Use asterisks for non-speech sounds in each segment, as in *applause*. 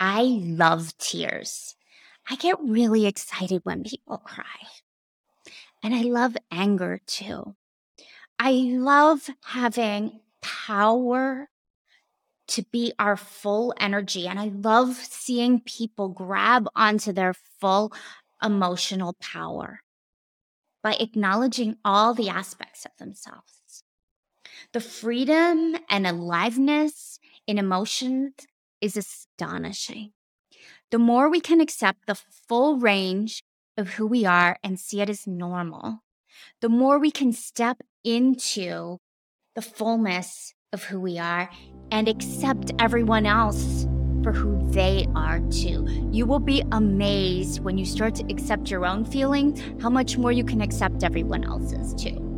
I love tears. I get really excited when people cry. And I love anger too. I love having power to be our full energy. And I love seeing people grab onto their full emotional power by acknowledging all the aspects of themselves. The freedom and aliveness in emotions is astonishing. The more we can accept the full range of who we are and see it as normal, the more we can step into the fullness of who we are and accept everyone else for who they are too. You will be amazed when you start to accept your own feelings, how much more you can accept everyone else's too.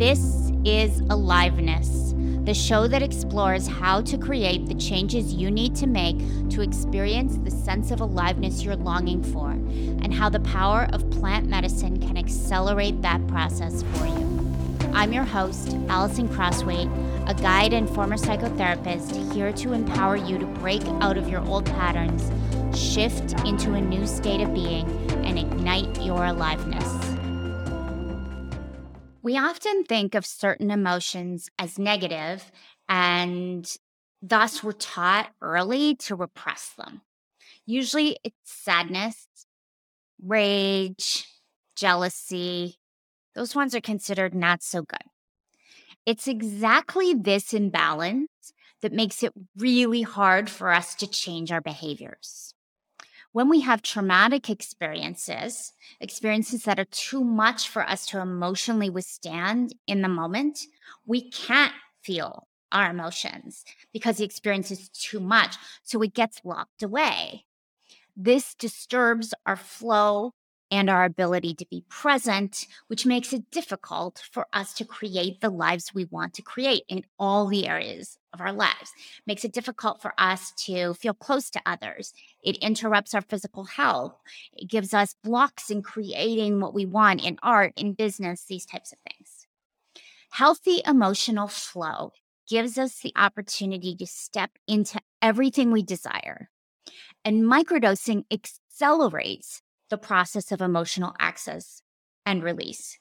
This is Aliveness, the show that explores how to create the changes you need to make to experience the sense of aliveness you're longing for, and how the power of plant medicine can accelerate that process for you. I'm your host, Alison Crosthwaite, a guide and former psychotherapist here to empower you to break out of your old patterns, shift into a new state of being, and ignite your aliveness. We often think of certain emotions as negative, and thus we're taught early to repress them. Usually it's sadness, rage, jealousy, those ones are considered not so good. It's exactly this imbalance that makes it really hard for us to change our behaviors. When we have traumatic experiences, experiences that are too much for us to emotionally withstand in the moment, we can't feel our emotions because the experience is too much. So it gets locked away. This disturbs our flow and our ability to be present, which makes it difficult for us to create the lives we want to create in all the areas of our lives. Makes it difficult for us to feel close to others. It interrupts our physical health. It gives us blocks in creating what we want in art, in business, these types of things. Healthy emotional flow gives us the opportunity to step into everything we desire. And microdosing accelerates the process of emotional access and release.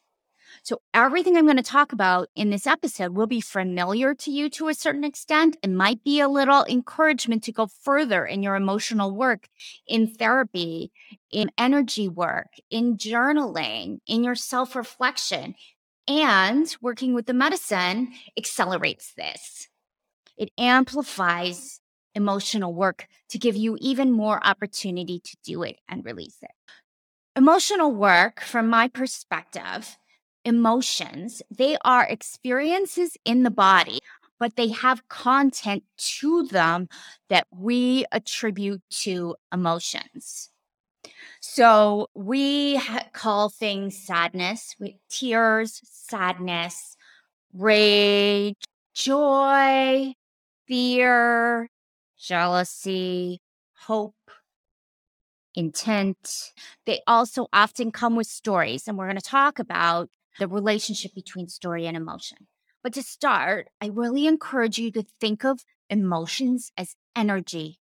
So, everything I'm going to talk about in this episode will be familiar to you to a certain extent. It might be a little encouragement to go further in your emotional work, in therapy, in energy work, in journaling, in your self reflection. And working with the medicine accelerates this. It amplifies emotional work to give you even more opportunity to do it and release it. Emotional work, from my perspective, emotions, they are experiences in the body, but they have content to them that we attribute to emotions. So we ha- call things sadness, with tears, sadness, rage, joy, fear, jealousy, hope, intent. They also often come with stories, and we're going to talk about the relationship between story and emotion. But to start, I really encourage you to think of emotions as energy.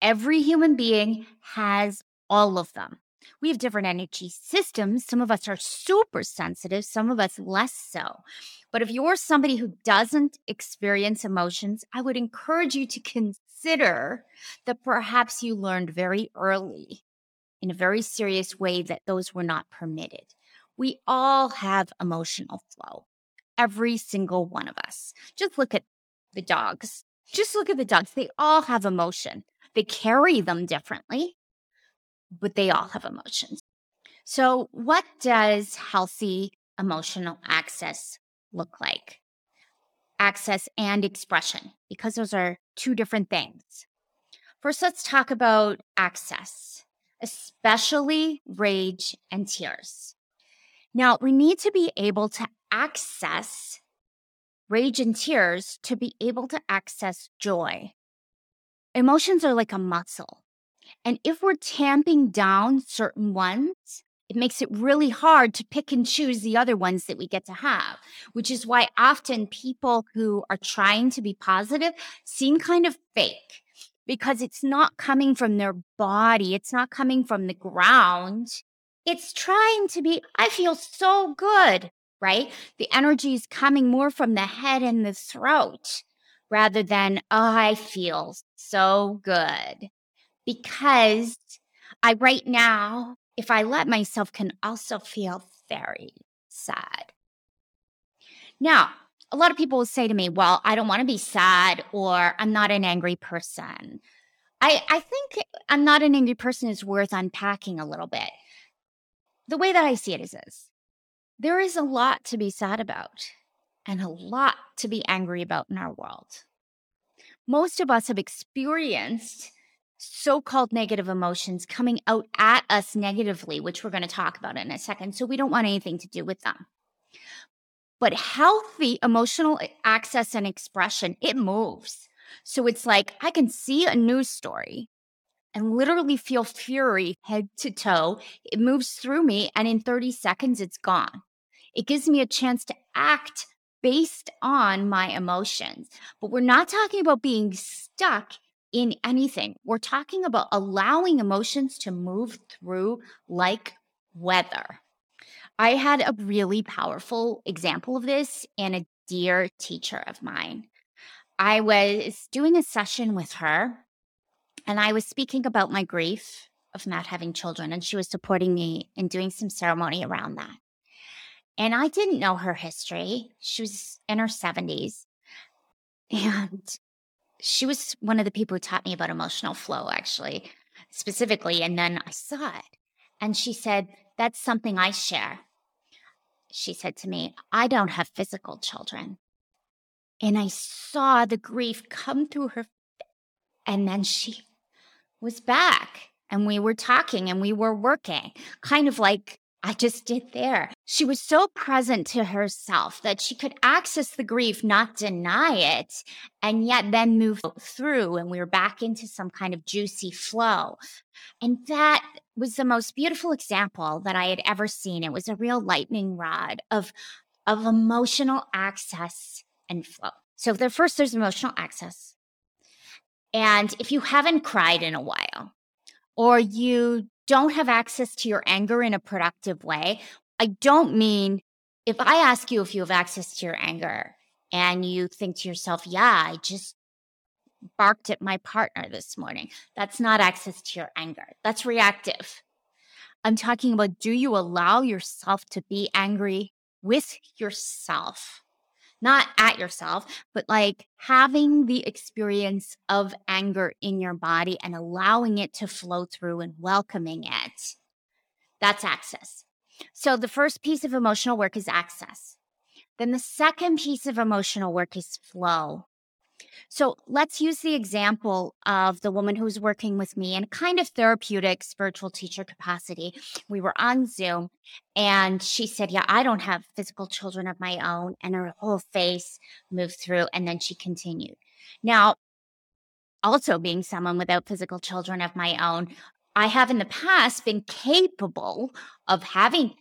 Every human being has all of them. We have different energy systems. Some of us are super sensitive, some of us less so. But if you're somebody who doesn't experience emotions, I would encourage you to consider that perhaps you learned very early in a very serious way that those were not permitted. We all have emotional flow, every single one of us. Just look at the dogs. Just look at the dogs. They all have emotion. They carry them differently, but they all have emotions. So, what does healthy emotional access look like? Access and expression, because those are two different things. First, let's talk about access, especially rage and tears. Now, we need to be able to access rage and tears to be able to access joy. Emotions are like a muscle. And if we're tamping down certain ones, it makes it really hard to pick and choose the other ones that we get to have, which is why often people who are trying to be positive seem kind of fake because it's not coming from their body, it's not coming from the ground. It's trying to be, I feel so good, right? The energy is coming more from the head and the throat rather than, oh, I feel so good. Because I, right now, if I let myself, can also feel very sad. Now, a lot of people will say to me, Well, I don't want to be sad, or I'm not an angry person. I, I think I'm not an angry person is worth unpacking a little bit. The way that I see it is this there is a lot to be sad about and a lot to be angry about in our world. Most of us have experienced so called negative emotions coming out at us negatively, which we're going to talk about in a second. So we don't want anything to do with them. But healthy emotional access and expression, it moves. So it's like I can see a news story and literally feel fury head to toe. It moves through me, and in 30 seconds, it's gone. It gives me a chance to act based on my emotions. But we're not talking about being stuck in anything. We're talking about allowing emotions to move through like weather. I had a really powerful example of this in a dear teacher of mine. I was doing a session with her and I was speaking about my grief of not having children, and she was supporting me in doing some ceremony around that. And I didn't know her history. She was in her 70s. *laughs* And she was one of the people who taught me about emotional flow, actually, specifically. And then I saw it. And she said, That's something I share. She said to me, I don't have physical children. And I saw the grief come through her. And then she was back and we were talking and we were working, kind of like I just did there. She was so present to herself that she could access the grief, not deny it, and yet then move through. And we were back into some kind of juicy flow. And that was the most beautiful example that I had ever seen. It was a real lightning rod of, of emotional access and flow. So, the first, there's emotional access. And if you haven't cried in a while, or you don't have access to your anger in a productive way, I don't mean if I ask you if you have access to your anger and you think to yourself, yeah, I just barked at my partner this morning. That's not access to your anger. That's reactive. I'm talking about do you allow yourself to be angry with yourself? Not at yourself, but like having the experience of anger in your body and allowing it to flow through and welcoming it. That's access. So the first piece of emotional work is access. Then the second piece of emotional work is flow. So let's use the example of the woman who's working with me in kind of therapeutic spiritual teacher capacity. We were on Zoom and she said, Yeah, I don't have physical children of my own. And her whole face moved through. And then she continued. Now, also being someone without physical children of my own, I have in the past been capable of having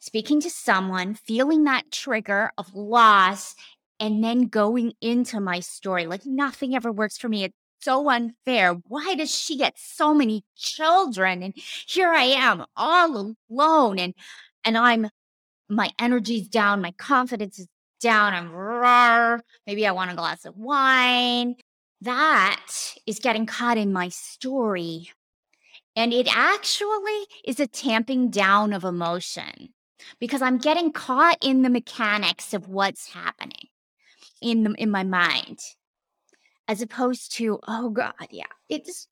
speaking to someone, feeling that trigger of loss, and then going into my story. Like nothing ever works for me. It's so unfair. Why does she get so many children? And here I am all alone and and I'm my energy's down, my confidence is down, I'm raw. Maybe I want a glass of wine. That is getting caught in my story. And it actually is a tamping down of emotion because I'm getting caught in the mechanics of what's happening in the, in my mind as opposed to oh god yeah it's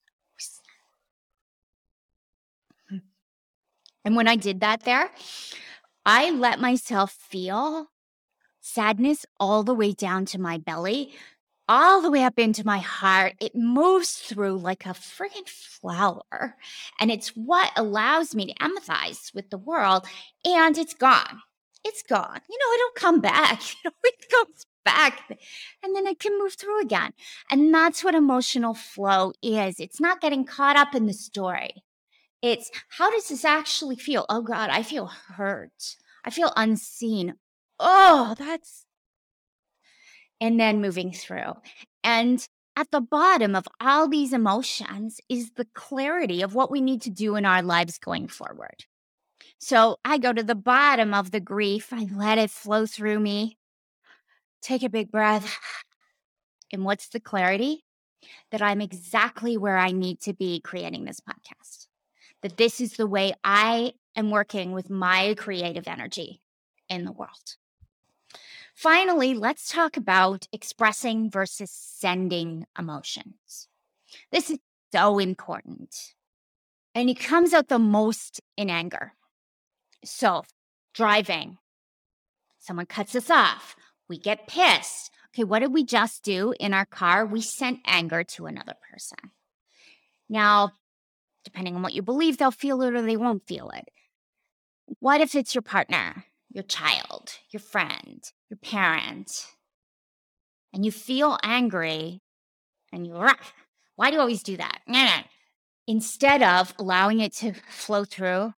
hmm. and when i did that there i let myself feel sadness all the way down to my belly all the way up into my heart. It moves through like a friggin' flower. And it's what allows me to empathize with the world. And it's gone. It's gone. You know, it'll come back. *laughs* it comes back and then it can move through again. And that's what emotional flow is. It's not getting caught up in the story. It's how does this actually feel? Oh God, I feel hurt. I feel unseen. Oh, that's. And then moving through. And at the bottom of all these emotions is the clarity of what we need to do in our lives going forward. So I go to the bottom of the grief, I let it flow through me, take a big breath. And what's the clarity? That I'm exactly where I need to be creating this podcast. That this is the way I am working with my creative energy in the world. Finally, let's talk about expressing versus sending emotions. This is so important. And it comes out the most in anger. So, driving, someone cuts us off, we get pissed. Okay, what did we just do in our car? We sent anger to another person. Now, depending on what you believe, they'll feel it or they won't feel it. What if it's your partner, your child, your friend, your parent, and you feel angry and you, why do you always do that? Instead of allowing it to flow through,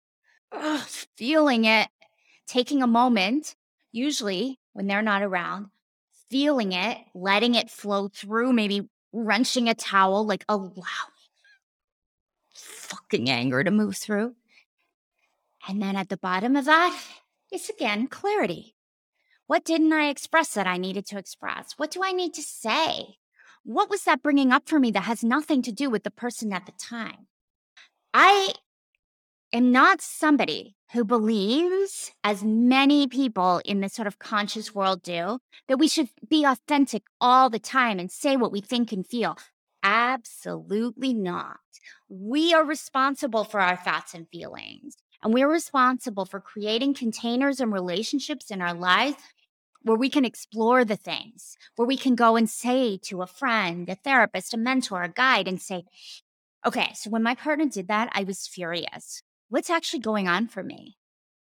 ugh, feeling it, taking a moment, usually when they're not around, feeling it, letting it flow through, maybe wrenching a towel, like allowing fucking anger to move through. And then at the bottom of that is again clarity. What didn't I express that I needed to express? What do I need to say? What was that bringing up for me that has nothing to do with the person at the time? I am not somebody who believes, as many people in this sort of conscious world do, that we should be authentic all the time and say what we think and feel. Absolutely not. We are responsible for our thoughts and feelings. And we're responsible for creating containers and relationships in our lives where we can explore the things, where we can go and say to a friend, a therapist, a mentor, a guide, and say, okay, so when my partner did that, I was furious what's actually going on for me?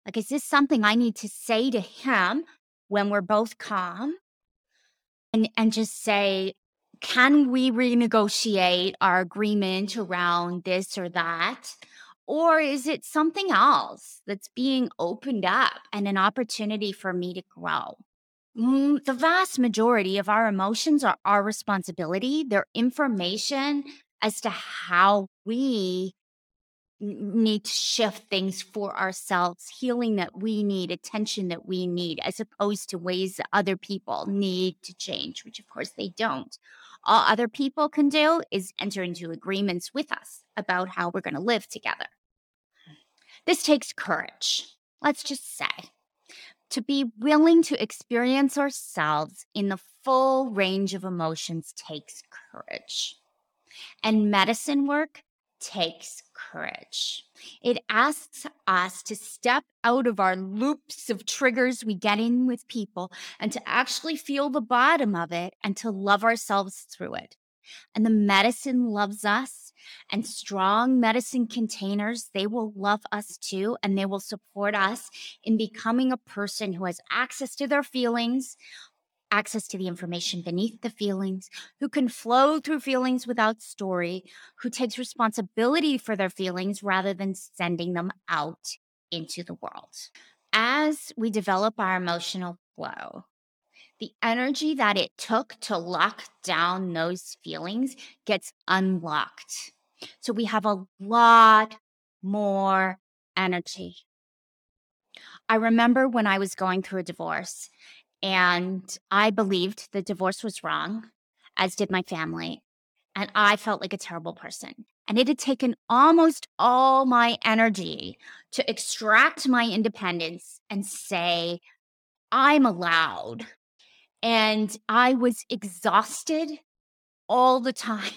Like, is this something I need to say to him when we're both calm? And, and just say, can we renegotiate our agreement around this or that? Or is it something else that's being opened up and an opportunity for me to grow? Mm, the vast majority of our emotions are our responsibility. They're information as to how we need to shift things for ourselves, healing that we need, attention that we need, as opposed to ways that other people need to change, which of course they don't. All other people can do is enter into agreements with us about how we're going to live together. This takes courage, let's just say. To be willing to experience ourselves in the full range of emotions takes courage. And medicine work takes courage. It asks us to step out of our loops of triggers we get in with people and to actually feel the bottom of it and to love ourselves through it. And the medicine loves us, and strong medicine containers, they will love us too, and they will support us in becoming a person who has access to their feelings, access to the information beneath the feelings, who can flow through feelings without story, who takes responsibility for their feelings rather than sending them out into the world. As we develop our emotional flow, the energy that it took to lock down those feelings gets unlocked. So we have a lot more energy. I remember when I was going through a divorce and I believed the divorce was wrong, as did my family. And I felt like a terrible person. And it had taken almost all my energy to extract my independence and say, I'm allowed. And I was exhausted all the time.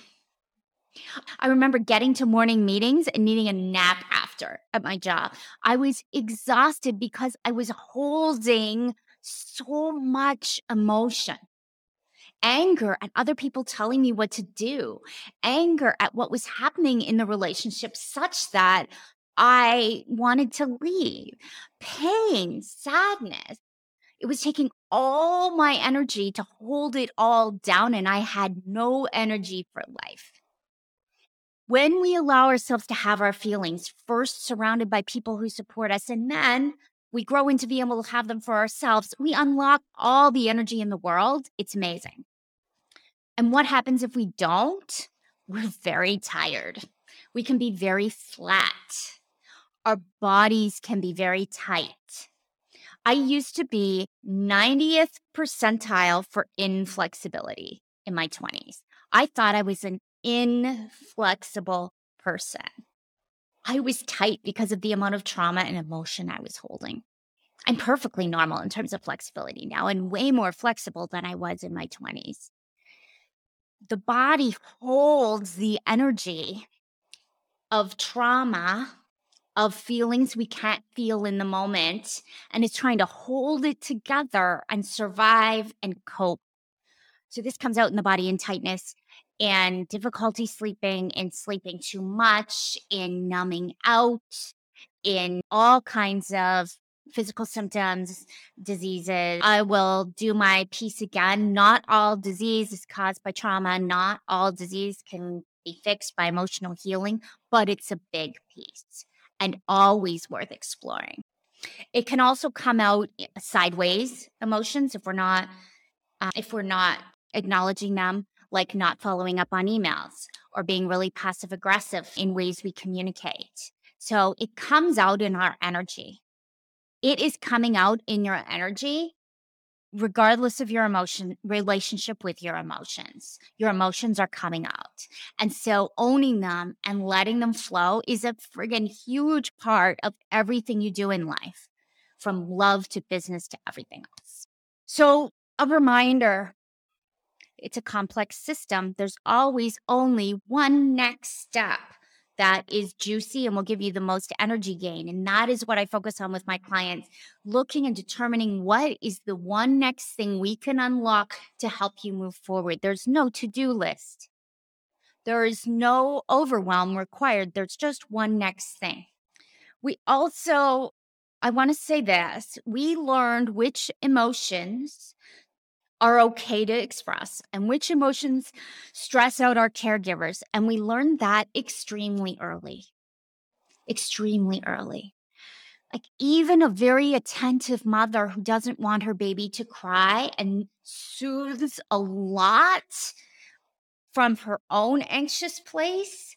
I remember getting to morning meetings and needing a nap after at my job. I was exhausted because I was holding so much emotion anger at other people telling me what to do, anger at what was happening in the relationship, such that I wanted to leave, pain, sadness. It was taking all my energy to hold it all down, and I had no energy for life. When we allow ourselves to have our feelings, first surrounded by people who support us, and then we grow into being able to have them for ourselves, we unlock all the energy in the world. It's amazing. And what happens if we don't? *laughs* We're very tired. We can be very flat. Our bodies can be very tight. I used to be 90th percentile for inflexibility in my 20s. I thought I was an inflexible person. I was tight because of the amount of trauma and emotion I was holding. I'm perfectly normal in terms of flexibility now and way more flexible than I was in my 20s. The body holds the energy of trauma, of feelings we can't feel in the moment, and is trying to hold it together and survive and cope. So, this comes out in the body in tightness and difficulty sleeping, in sleeping too much, in numbing out, in all kinds of physical symptoms, diseases. I will do my piece again. Not all disease is caused by trauma. Not all disease can be fixed by emotional healing, but it's a big piece and always worth exploring. It can also come out sideways emotions if we're not uh, if we're not acknowledging them like not following up on emails or being really passive aggressive in ways we communicate. So it comes out in our energy. It is coming out in your energy regardless of your emotion relationship with your emotions your emotions are coming out and so owning them and letting them flow is a friggin huge part of everything you do in life from love to business to everything else so a reminder it's a complex system. There's always only one next step that is juicy and will give you the most energy gain. And that is what I focus on with my clients, looking and determining what is the one next thing we can unlock to help you move forward. There's no to do list, there is no overwhelm required. There's just one next thing. We also, I want to say this we learned which emotions are okay to express and which emotions stress out our caregivers. And we learn that extremely early, extremely early. Like, even a very attentive mother who doesn't want her baby to cry and soothes a lot from her own anxious place.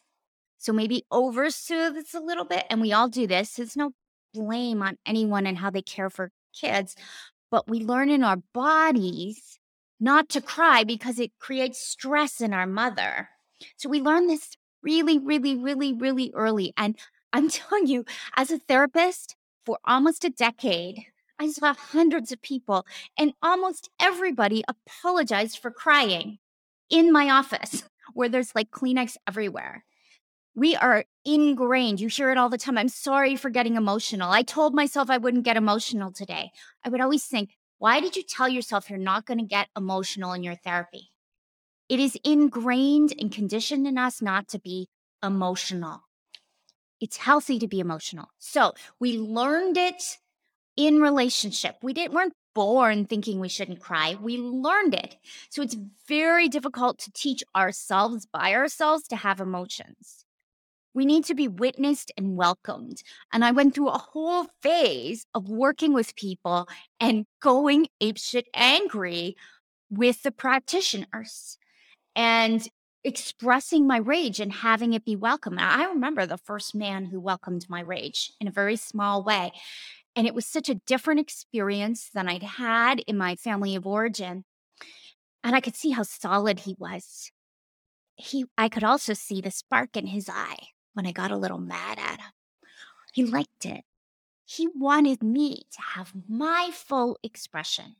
So maybe over soothes a little bit. And we all do this. There's no blame on anyone and how they care for kids but we learn in our bodies not to cry because it creates stress in our mother. So we learn this really, really, really, really early. And I'm *laughs* telling you, as a therapist for almost a decade, I saw hundreds of people, and almost everybody apologized for crying in my office where there's like Kleenex everywhere. We are ingrained. You hear it all the time. I'm sorry for getting emotional. I told myself I wouldn't get emotional today. I would always think, why did you tell yourself you're not going to get emotional in your therapy? It is ingrained and conditioned in us not to be emotional. It's healthy to be emotional. So we learned it in relationship. We didn't weren't born thinking we shouldn't cry. We learned it. So it's very difficult to teach ourselves by ourselves to have emotions. We need to be witnessed and welcomed. And I went through a whole phase of working with people and going apeshit angry with the practitioners and expressing my rage and having it be welcome. And I remember the first man who welcomed my rage in a very small way. And it was such a different experience than I'd had in my family of origin. And I could see how solid he was. He I could also see the spark in his eye when I got a little mad at him. He liked it. He wanted me to have my full expression.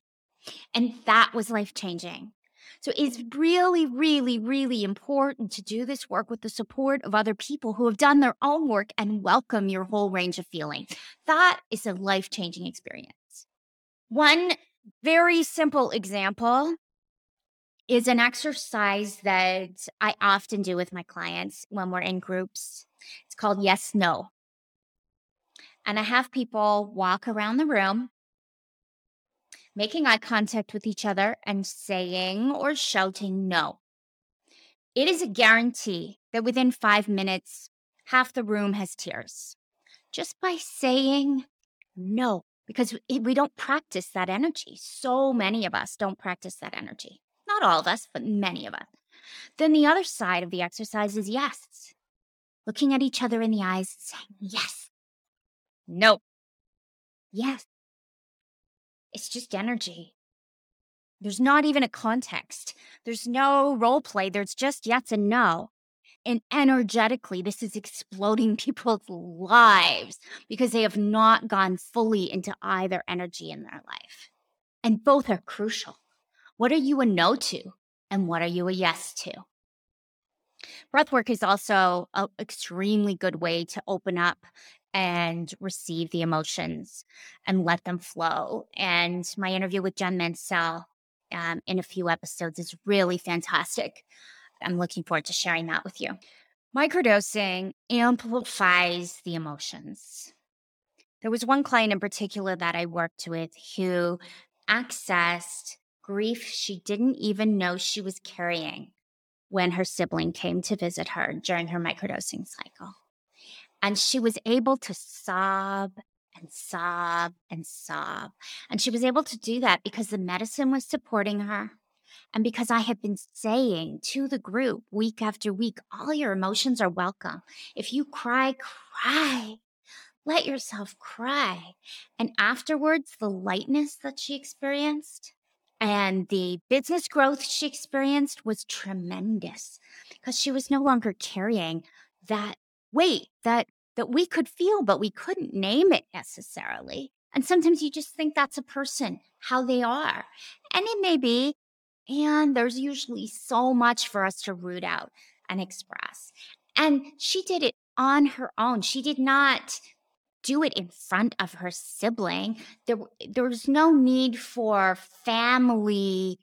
And that was life changing. So it's really, really, really important to do this work with the support of other people who have done their own work and welcome your whole range of feeling. That is a life changing experience. One very simple example is an exercise that I often do with my clients when we're in groups. It's called Yes No. And I have people walk around the room, making eye contact with each other and saying or shouting no. It is a guarantee that within five minutes, half the room has tears just by saying no, because we don't practice that energy. So many of us don't practice that energy. Not all of us, but many of us. Then the other side of the exercise is yes. Looking at each other in the eyes saying yes. No. Yes. It's just energy. There's not even a context. There's no role play. There's just yes and no. And energetically, this is exploding *laughs* people's lives because they have not gone fully into either energy in their life. And both are crucial. What are you a no to? And what are you a yes to? Breathwork is also an extremely good way to open up and receive the emotions and let them flow. And my interview with Jen Mansell um, in a few episodes is really fantastic. I'm looking forward to sharing that with you. Microdosing amplifies the emotions. There was one client in particular that I worked with who accessed grief she didn't even know she was carrying when her sibling came to visit her during her microdosing cycle. And she was able to sob and sob and sob. And she was able to do that because the medicine was supporting her. And because I had been saying to the group week after week, all your emotions are welcome. If you cry, cry. Let yourself cry. And afterwards, the lightness that she experienced and the business growth she experienced was tremendous because she was no longer carrying that weight that that we could feel, but we couldn't name it necessarily. And sometimes you just think that's a person, how they are. And it may be. And there's usually so much for us to root out and express. And she did it on her own. She did not do it in front of her sibling. There, there was no need for family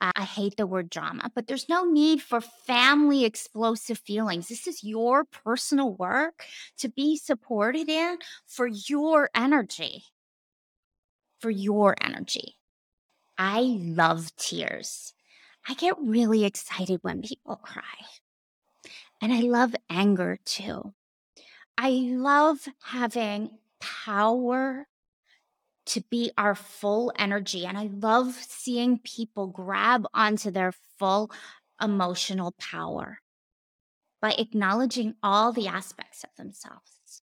uh, I hate the word drama, but there's no need for family explosive feelings. This is your personal work to be supported in for your energy. For your energy. I love tears. I get really excited when people cry. And I love anger too. I love having power to be our full energy. And I love seeing people grab onto their full emotional power by acknowledging all the aspects of themselves.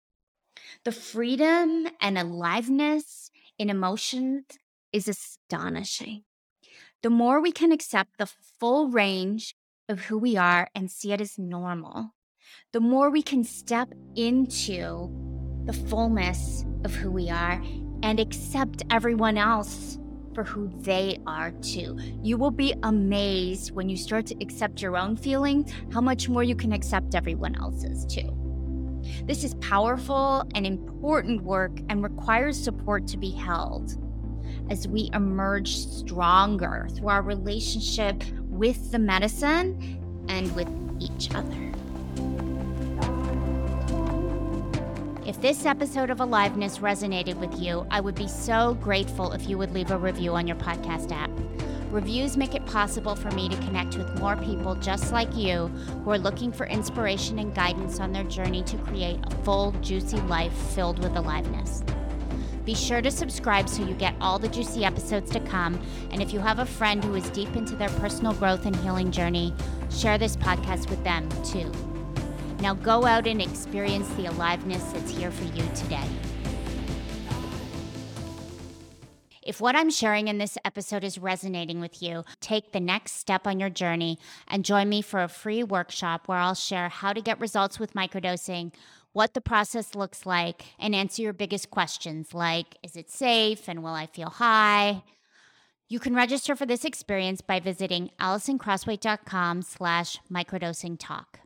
The freedom and aliveness in emotions is astonishing. The more we can accept the full range of who we are and see it as normal, the more we can step into the fullness of who we are and accept everyone else for who they are too. You will be amazed when you start to accept your own feelings, how much more you can accept everyone else's too. This is powerful and important work and requires support to be held as we emerge stronger through our relationship with the medicine and with each other. If this episode of Aliveness resonated with you, I would be so grateful if you would leave a review on your podcast app. Reviews make it possible for me to connect with more people just like you who are looking for inspiration and guidance on their journey to create a full, juicy life filled with aliveness. Be sure to subscribe so you get all the juicy episodes to come. And if you have a friend who is deep into their personal growth and healing journey, share this podcast with them too. Now go out and experience the aliveness that's here for you today. If what I'm sharing in this episode is resonating with you, take the next step on your journey and join me for a free workshop where I'll share how to get results with microdosing, what the process looks like, and answer your biggest questions like is it safe and will I feel high? You can register for this experience by visiting alisoncrosthwaite.com slash microdosing talk.